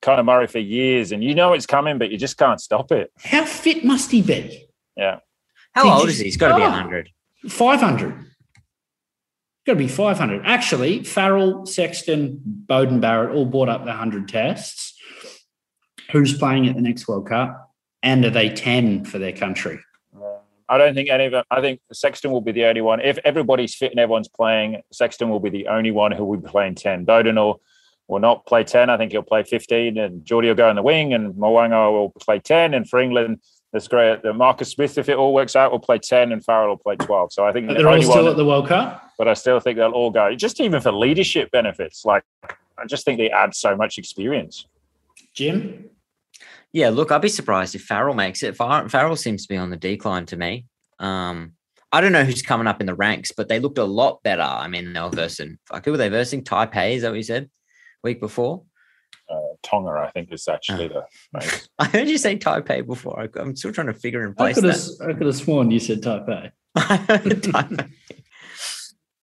Conor Murray for years, and you know it's coming, but you just can't stop it. How fit must he be? Yeah. How Did old you, is he? He's got to oh, be 100. 500. Got to be 500. Actually, Farrell, Sexton, Beauden Barrett all bought up the 100 tests. Who's playing at the next World Cup? And are they 10 for their country? I don't think any of them. I think Sexton will be the only one. If everybody's fit and everyone's playing, Sexton will be the only one who will be playing 10. Beauden will will not play 10. I think he'll play 15, and Jordie will go in the wing, and Mo'unga will play 10. And for England, that's great. The Marcus Smith, if it all works out, will play 10, and Farrell will play 12. So I think but they're all still at the World Cup. But I still think they'll all go, just even for leadership benefits. Like, I just think they add so much experience. Jim? Yeah, look, I'd be surprised if Farrell makes it. Farrell seems to be on the decline to me. Um, I don't know who's coming up in the ranks, but they looked a lot better. I mean, they were versing, fuck, who were they versing? Taipei, is that what you said? week before? Uh, Tonga, I think, is actually oh. the. I heard you say Taipei before. I, am still trying to figure in place. I could, have, I could have sworn you said Taipei. Taipei.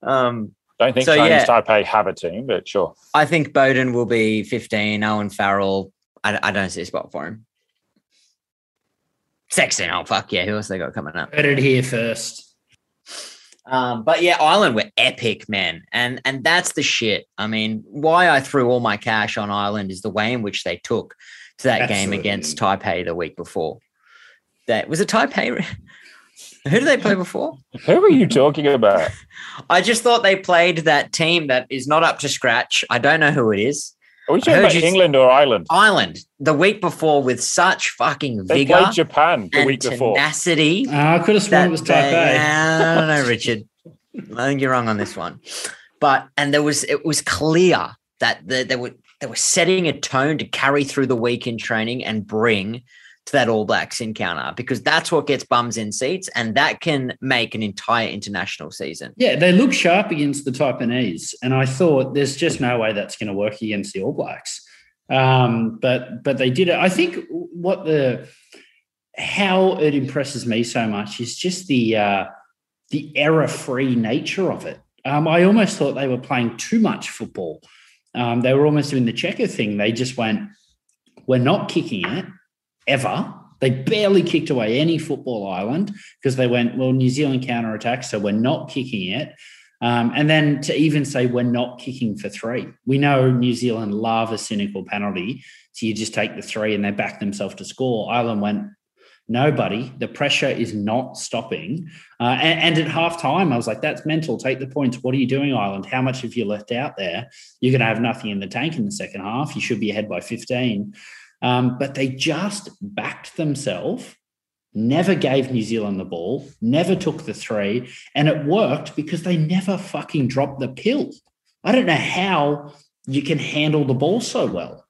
um, don't think so, Chinese yeah, Taipei have a team, but sure. I think Beauden will be 15. Owen Farrell, I, I don't see a spot for him. Sexton, oh fuck yeah! Who else they got coming up? Heard it here first. Um, but yeah, Ireland were epic, man, and and that's the shit. I mean, why I threw all my cash on Ireland is the way in which they took to that Absolutely. game against Taipei the week before. That was a Taipei. Who did they play before? Who are you talking about? I just thought they played that team that is not up to scratch. I don't know who it is. Are we talking about England or Ireland? Ireland. The week before with such fucking they vigor. They played Japan the week before. Tenacity. Uh, I could have sworn it was Taipei. I don't know, Richard. I think you're wrong on this one. But and there was it was clear that the, they were they were setting a tone to carry through the week in training and bring to that All Blacks encounter because that's what gets bums in seats and that can make an entire international season. Yeah, they look sharp against the Taiwanese, and I thought there's just no way that's going to work against the All Blacks. Um, but but they did it. I think what the how it impresses me so much is just the uh, the error-free nature of it. Um, I almost thought they were playing too much football. Um, they were almost doing the checker thing. They just went, "We're not kicking it ever." They barely kicked away any football island because they went, "Well, New Zealand counter attack, so we're not kicking it." Um, and then to even say we're not kicking for three, we know New Zealand love a cynical penalty. So you just take the three and they back themselves to score. Ireland went, nobody. The pressure is not stopping. Uh, and, and, at half time, I was like, that's mental. Take the points. What are you doing, Ireland? How much have you left out there? You're going to have nothing in the tank in the second half. You should be ahead by 15. Um, but they just backed themselves never gave New Zealand the ball, never took the three, and it worked because they never fucking dropped the pill. I don't know how you can handle the ball so well.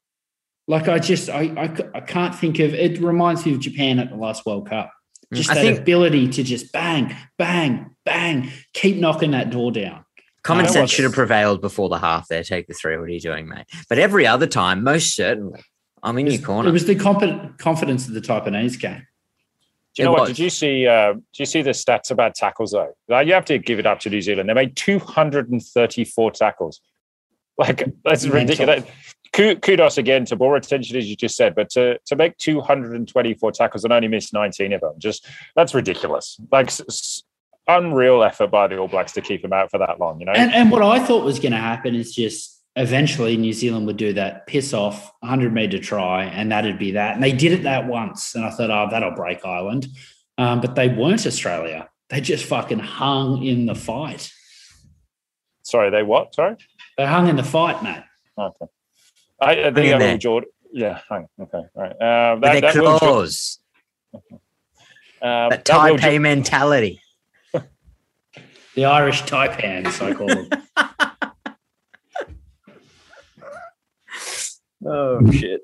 Like I just I, I, I can't think of it. Reminds me of Japan at the last World Cup. Mm, just I that think, ability to just bang, bang, bang, keep knocking that door down. Common sense should have prevailed before the half. There, take the three. What are you doing, mate? But every other time, most certainly, I'm in your corner. It was the confidence of the Taiwanese game. Do you know what? Did you see? Uh, did you see the stats about tackles though? Like, you have to give it up to New Zealand. They made 234 tackles. Like that's ridiculous. Kudos again to ball retention, as you just said, but to to make 224 tackles and only miss 19 of them, just that's ridiculous. Like unreal effort by the All Blacks to keep them out for that long. You know. And, and what I thought was going to happen is just eventually New Zealand would do that piss off 100 meter try, and that'd be that. And they did it that once. And I thought, oh, that'll break Ireland. Um, but they weren't Australia. They just fucking hung in the fight. Sorry, they what? Sorry? They hung in the fight, mate. Okay. I, I think I Jordan. Yeah, hang. Okay, all right. Uh, that, that claws. Uh, that Taipei that mentality. the Irish Taipans, I call them. Oh shit.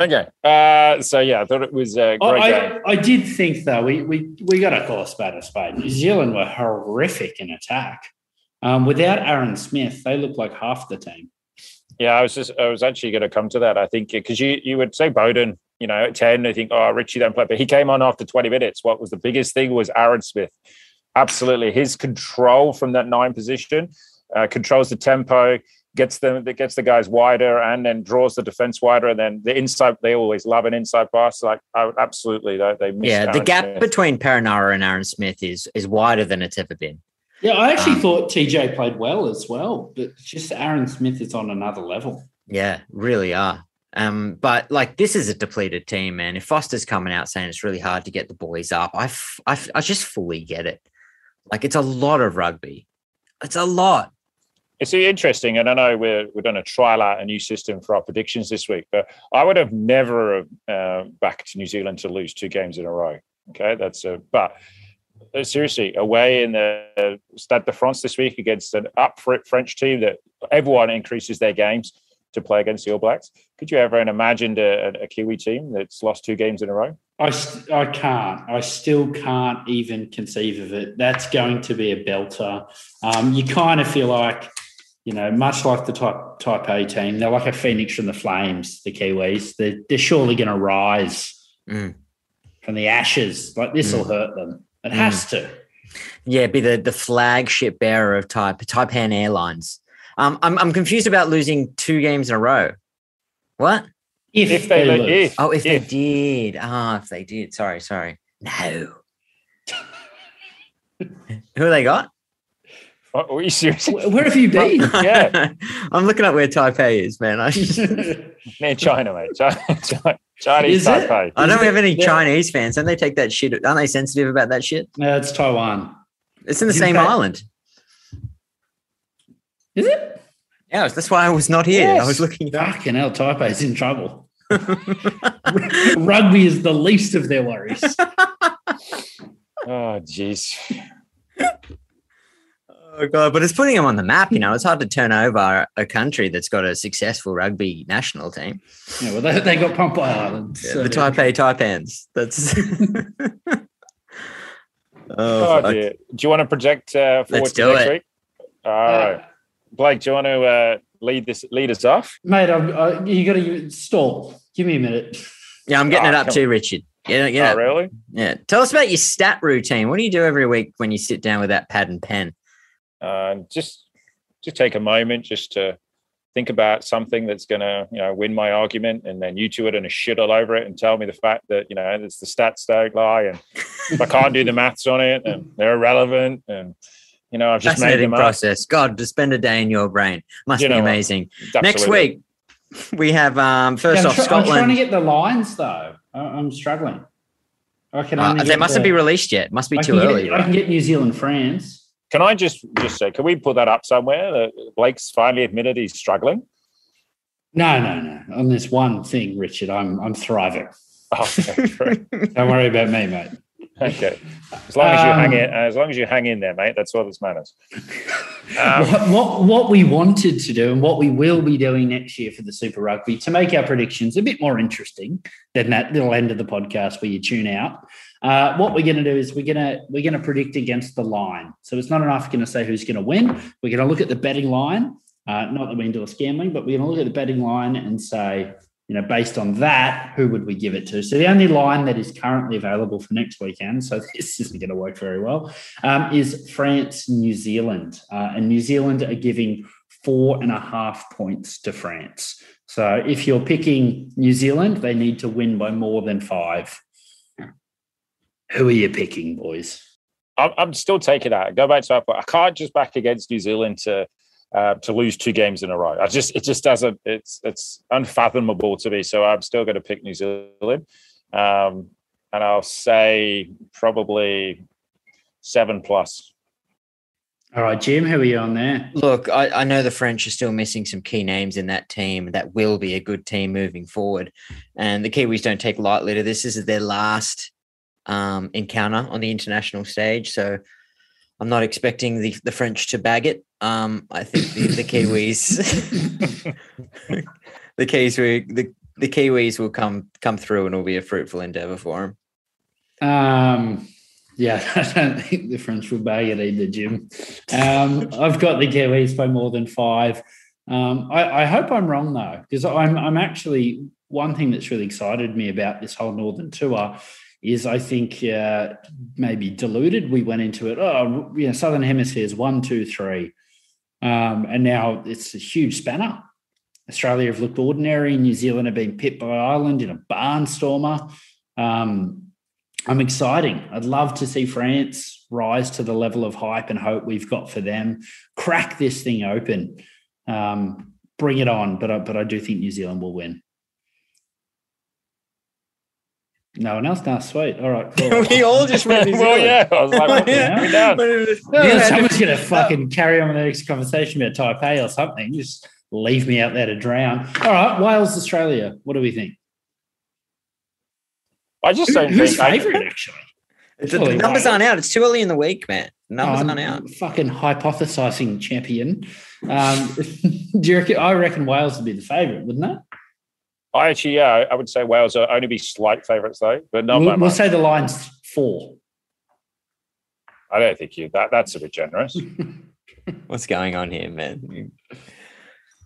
okay. Uh, so yeah, I thought it was a great I, game. I, did think though we we we got to call a spade a spade. New Zealand were horrific in attack. Um, without Aaron Smith, they look like half the team. Yeah, I was just I was actually going to come to that. I think because you you would say Beauden, you know, at ten, I think oh Richie don't play, but he came on after twenty minutes. What was the biggest thing was Aaron Smith. Absolutely, his control from that nine position uh, controls the tempo gets them that gets the guys wider and then draws the defense wider and then the inside they always love an inside pass like I would absolutely they, they yeah Aaron the gap Smith. between Perenara and Aaron Smith is is wider than it's ever been yeah I actually um, thought TJ played well as well but just Aaron Smith is on another level yeah really are um, but like this is a depleted team, man. If Foster's coming out saying it's really hard to get the boys up, I, f- I, f- I just fully get it. Like it's a lot of rugby. It's a lot it's interesting, and I know we're we're going to trial out a new system for our predictions this week, but I would have never uh, backed New Zealand to lose two games in a row. Okay, that's a but uh, seriously away in the Stade de France this week against an up French team that everyone increases their games to play against the All Blacks. Could you ever imagine a, a Kiwi team that's lost two games in a row? I, I can't. I still can't even conceive of it. That's going to be a belter. Um, you kind of feel like you know, much like the type type A team, they're like a phoenix from the flames, the Kiwis. They're, they're surely going to rise mm. from the ashes. Like this will mm. hurt them. It mm. has to. Yeah, be the, the flagship bearer of type Taipan Airlines. Um, I'm I'm confused about losing two games in a row. What? If, if they, they if, oh, if, if, they did. Ah, oh, if they did. Sorry, sorry. No. Who they got? What, are you serious? Where have you been? yeah, I'm looking up where Taipei is, man. I near China, mate. China, Chinese is Taipei. I don't have any Chinese fans. Don't they take that shit? Aren't they sensitive about that shit? No, it's Taiwan. It's in the is same island. Is it? Yeah, that's why I was not here. Yes. I was looking. Fucking hell, Taipei's in trouble. Rugby is the least of their worries. oh, jeez. Oh god! But it's putting them on the map. You know, it's hard to turn over a country that's got a successful rugby national team. Yeah, well, they, they got Pohnpei Island. Yeah, so the Taipei Taipans. That's. oh, oh dear. Do you want to project uh, forward Let's to next it. week? All right, uh, Blake. Do you want to uh, lead this lead us off, mate? I'm, uh, you got to stall. Give me a minute. Yeah, I'm getting oh, it up too, Richard. Yeah, yeah. Oh, really? Yeah. Tell us about your stat routine. What do you do every week when you sit down with that pad and pen? Uh, just just take a moment just to think about something that's going to you know win my argument and then you two are going to shit all over it and tell me the fact that you know it's the stats don't lie and if i can't do the maths on it and they're irrelevant and you know i've just made Fascinating them up. process. God, to spend a day in your brain must You be know what? amazing. Next week, we have um, first Yeah, I'm, off try- I'm trying to get the lines though. I- I'm struggling. I can Uh, only they mustn't the- be released yet. Must be I too can get- early. I can get New Zealand, France. Can i just just say can we put that up somewhere that blake's finally admitted he's struggling No, no, no. On this one thing, Richard, I'm I'm thriving. oh. Don't worry about me, mate. Okay as long as you Um, hang in as long as you hang in there mate that's all that matters um, what, what what we wanted to do and what we will be doing next year for the Super Rugby to make our predictions a bit more interesting than that little end of the podcast where you tune out. Uh, what we're going to do is we're going to we're going to predict against the line. So it's not enough going to say who's going to win. We're going to look at the betting line. Uh, not that we endorse gambling, but we're going to look at the betting line and say, you know, based on that, who would we give it to? So the only line that is currently available for next weekend, so this isn't going to work very well, um, is France, New Zealand. Uh, and New Zealand are giving four and a half points to France. So if you're picking New Zealand, they need to win by more than five. Who are you picking, boys? I'm, still taking that. Go back to I can't just back against New Zealand to uh, to lose two games in a row. I just it just doesn't. It's it's unfathomable to me. So I'm still going to pick New Zealand, um, and I'll say probably seven plus. All right, Jim, how are you on there? Look, I, I know the French are still missing some key names in that team that will be a good team moving forward. And the Kiwis don't take lightly to this. This is their last um, encounter on the international stage. So I'm not expecting the, the French to bag it. Um, I think the, the Kiwis, the Kiwis, will, the, the Kiwis will come come through and it'll be a fruitful endeavor for them. Um, yeah, I don't think the French will bag it either, Jim. Um, I've got the Kiwis by more than five. Um, I, I hope I'm wrong though, because I'm I'm actually one thing that's really excited me about this whole Northern tour is I think uh, maybe deluded. We went into it. Oh, you know, Southern Hemisphere's one, two, three, um, and now it's a huge spanner. Australia have looked ordinary. New Zealand have been pipped by Ireland in a barnstormer. Um, I'm exciting. I'd love to see France rise to the level of hype and hope we've got for them. Crack this thing open. Um, bring it on. But I, but I do think New Zealand will win. No one else? No, sweet. All right. Cool. we all just went New well, Zealand. yeah. I was like, what Yeah. have we done? Yeah, someone's going to fucking carry on with the next conversation about Taipei or something. Just leave me out there to drown. All right, Wales, Australia. What do we think? I just Who- don't who's think. I- favourite, actually? The, the numbers Wales. aren't out. It's too early in the week, man. Numbers I'm aren't out. Fucking hypothesizing champion. Um, do you reckon, I reckon Wales would be the favourite, wouldn't it? I actually, yeah, I would say Wales are only be slight favourites though, but not we'll, we'll much. say the line's four. I don't think you that that's a bit generous. What's going on here, man?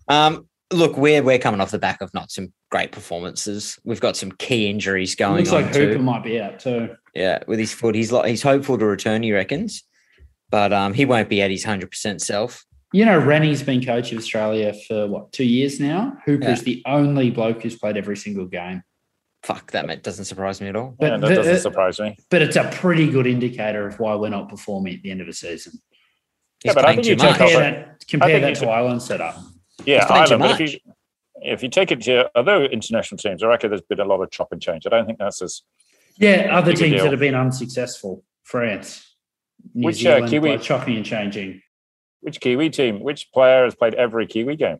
Um, look, we're we're coming off the back of not some great performances. We've got some key injuries going on. Looks on like too. Hooper might be out too. Yeah, with his foot, he's like he's hopeful to return. He reckons, but um, he won't be at his hundred percent self. You know, Rennie's been coach of Australia for what two years now. Hooper's the only bloke who's played every single game. Fuck that, mate. Doesn't surprise me at all. yeah, But that the- doesn't surprise me. But it's a pretty good indicator of why we're not performing at the end of a season. He's Yeah, but I think you much. take Compare off that, compare that to should- Ireland's setup. Yeah, Ireland. But if you if you take it to other international teams, I reckon there's been a lot of chop and change. I don't think that's as Yeah, other Big a teams deal. that have been unsuccessful. France, New Which, uh, Zealand, Kiwi- by chopping and changing. Which Kiwi team, which player has played every Kiwi game?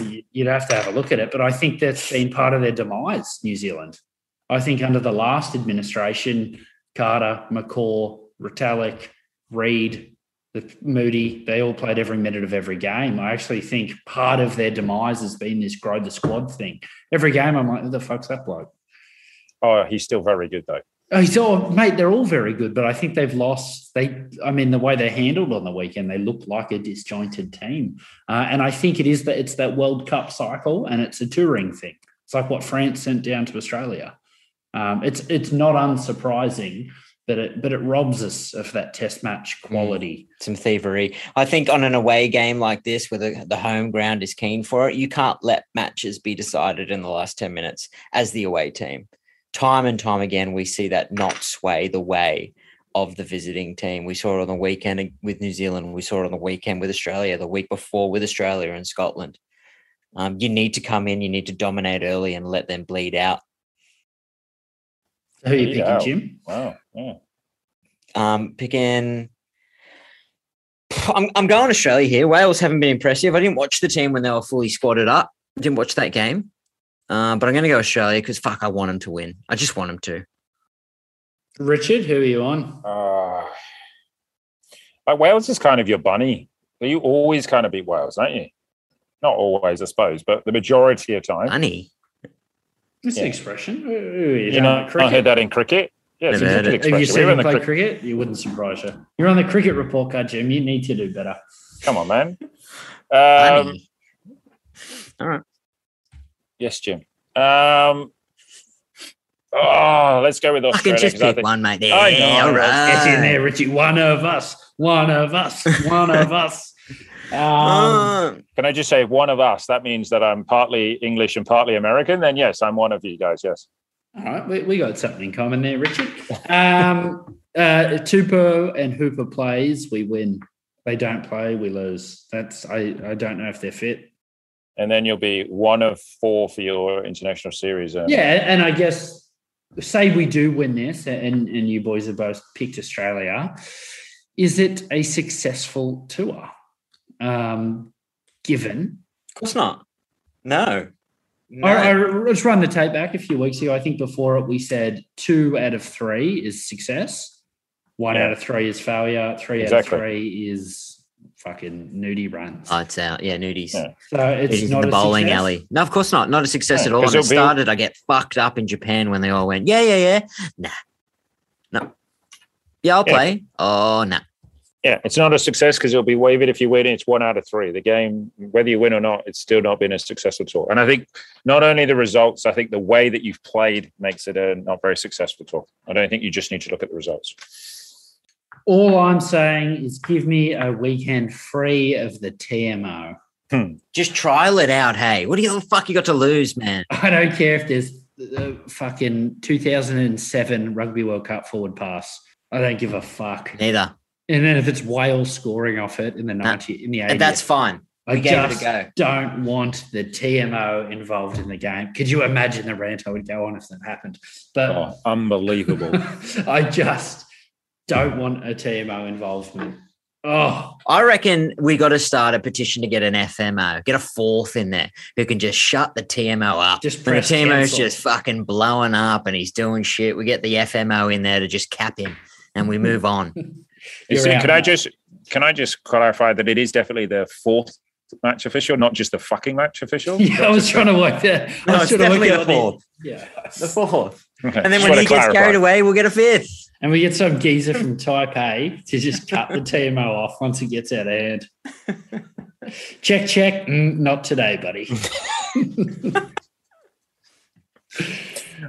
You- You'd have to have a look at it, but I think that's been part of their demise, New Zealand. I think under the last administration, Carter, McCaw, Retallick, Read, the Moody, they all played every minute of every game. I actually think part of their demise has been this grow the squad thing. Every game, I'm like, who the fuck's that bloke? Oh, he's still very good though. Oh, all, mate, they're all very good, but I think they've lost. They, I mean, the way they handled on the weekend, they look like a disjointed team. Uh, and I think it is that it's that World Cup cycle and it's a touring thing. It's like what France sent down to Australia. Um, it's it's not unsurprising, but it but it robs us of that Test match quality. Some thievery. I think on an away game like this, where the, the home ground is keen for it, you can't let matches be decided in the last 10 minutes as the away team. Time and time again, we see that not sway the way of the visiting team. We saw it on the weekend with New Zealand. We saw it on the weekend with Australia, the week before with Australia and Scotland. Um, you need to come in, you need to dominate early and let them bleed out. Who are you picking, Jim? Wow. Yeah. Um, picking. I'm, I'm going Australia here. Wales haven't been impressive. I didn't watch the team when they were fully squatted up. I didn't watch that game. Uh, but I'm going to go Australia because fuck, I want them to win. I just want them to. Richard, who are you on? Uh, like Wales is kind of your bunny. You always kind of beat Wales, don't you? Not always, I suppose, but the majority of time. Bunny. It's Yeah. an expression. Ooh, You, You know, like I heard that in cricket. Yeah, it's Never heard cricket it. Have you expression. seen him play cricket. cricket? You wouldn't surprise you. You're on the cricket report card, Jim. You need to do better. Come on, man. Um, Bunny. Yes, Jim. Um, oh, let's go with Fucking Australia. just 'cause I pick think- one, mate. There, I know, all right. Get in there, Richie. One of us. One of us. One of us. Um, Can I just say one of us? That means that I'm partly English and partly American. Then yes, I'm one of you guys. Yes. all right, we, we got something in common there, Richard. Um, uh, Tupou and Hooper plays, we win. They don't play, we lose. That's I, I don't know if they're fit. And then you'll be one of four for your international series. uh, Yeah, and I guess say we do win this, and and you boys have both picked Australia. Is it a successful tour? Um, given of course not. No. No. I, I, let's run the tape back a few weeks ago. I think before it we said two out of three is success, one Yeah. out of three is failure, three Exactly. out of three is fucking nudie runs. it's out. Yeah, nudies. Yeah. so it's Nudies not the a bowling success. alley. No, of course not. Not a success Yeah, at all. And it be- started, I get fucked up in Japan when they all went, yeah, yeah, yeah. Nah. No. Yeah, I'll Yeah. play. Oh, nah. Yeah, it's not a success because it'll be waived if you win. It's one out of three. The game, whether you win or not, it's still not been a successful tour. And I think not only the results, I think the way that you've played makes it a not very successful tour. I don't think you just need to look at the results. All I'm saying is give me a weekend free of the TMO. Hmm. Just trial it out. Hey, what do you the fuck you got to lose, man? I don't care if there's the fucking 2007 Rugby World Cup forward pass. I don't give a fuck. Neither. And then if it's Wales scoring off it in the 90 in the 80s, And that's fine. I We gave it a just go. don't want the TMO involved in the game. Could you imagine the rant I would go on if that happened? But Oh, unbelievable. I just don't want a TMO involvement. Oh, I reckon we got to start a petition to get an FMO, get a fourth in there who can just shut the TMO up. Just when the press TMO's cancel. just fucking blowing up and he's doing shit, we get the FMO in there to just cap him and we move on. You see, out can I just can I just clarify that it is definitely the fourth match official, not just the fucking match official? yeah, I was trying to work that. I No, was it's trying definitely out the what fourth. Yeah. The fourth. Okay, And then just when he gets carried away, we'll get a fifth. And we get some geezer from Taipei to just cut the TMO off once it gets out of hand. check, check. Mm, not today, buddy. All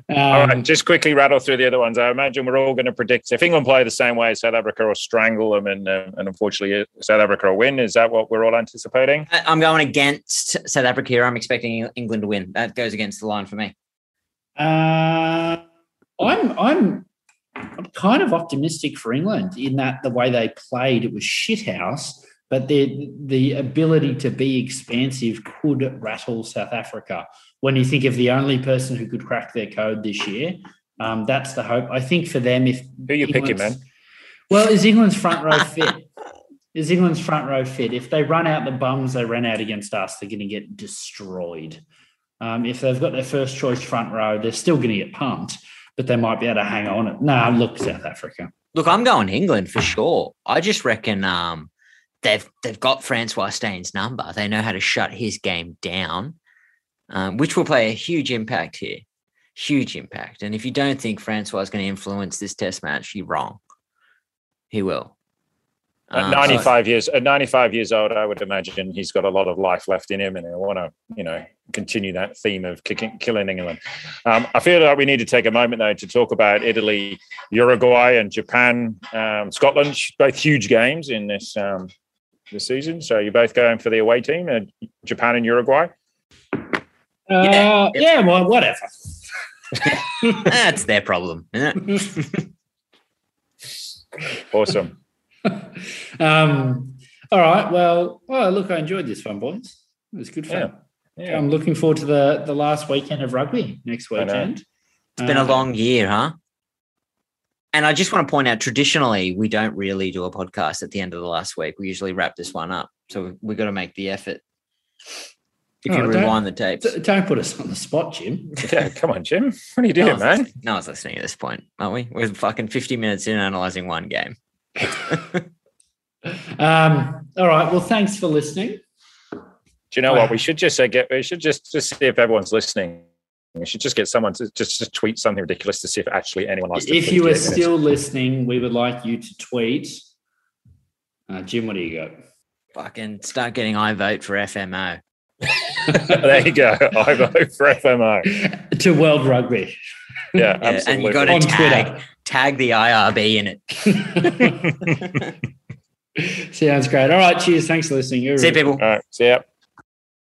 Um, right, just quickly rattle through the other ones. I imagine we're all going to predict if England play the same way, South Africa will strangle them, and uh, and unfortunately, South Africa will win. Is that what we're all anticipating? I'm going against South Africa here. I'm expecting England to win. That goes against the line for me. Uh, I'm I'm I'm kind of optimistic for England in that the way they played it was shithouse, but the the ability to be expansive could rattle South Africa. When you think of the only person who could crack their code this year, um, that's the hope. I think for them, if Who you picking, man? Well, is England's front row fit? Is England's front row fit? If they run out the bums they ran out against us, they're going to get destroyed. Um, if they've got their first choice front row, they're still going to get pumped, but they might be able to hang on it. Nah, look, South Africa. Look, I'm going England for sure. I just reckon um, they've they've got Francois Steyn's number. They know how to shut his game down, um, which will play a huge impact here. Huge impact. And if you don't think Francois is going to influence this test match, you're wrong. He will. At Um, 95 years, at 95 years old, I would imagine he's got a lot of life left in him, and I want to, you know, continue that theme of kicking, killing England. Um, I feel like we need to take a moment though to talk about Italy, Uruguay, and Japan, um, Scotland. Both huge games in this um, this season. So you're both going for the away team, uh, Japan and Uruguay. Uh, Yeah. yeah, well, whatever. That's their problem, isn't it? Awesome. um, all right. Well, well, look, I enjoyed this one, boys. It was good fun. Yeah. I'm looking forward to the the last weekend of rugby next weekend. It's been a Uh, long year, huh? And I just want to point out traditionally, we don't really do a podcast at the end of the last week. We usually wrap this one up. So we've got to make the effort. If you Oh, don't- rewind the tapes. Don't put us on the spot, Jim. Yeah, come on, Jim. What are you doing, no, man? listening- no one's listening at this point, aren't we? We're fucking 50 minutes in analyzing one game. Um, all right. Well, thanks for listening. Do you know what? We should just uh, get. We should just just see if everyone's listening. We should just get someone to just, just tweet something ridiculous to see if actually anyone likes. If you are still listening, we would like you to tweet. Uh, Jim, what do you got? Fucking start getting I vote for FMO. there you go. I vote for FMO. to World Rugby. Yeah, Yeah, absolutely. and you got to On tag, Twitter. Tag the IRB in it. Sounds great. All right. Cheers. Thanks for listening. See you, people. All right. See ya.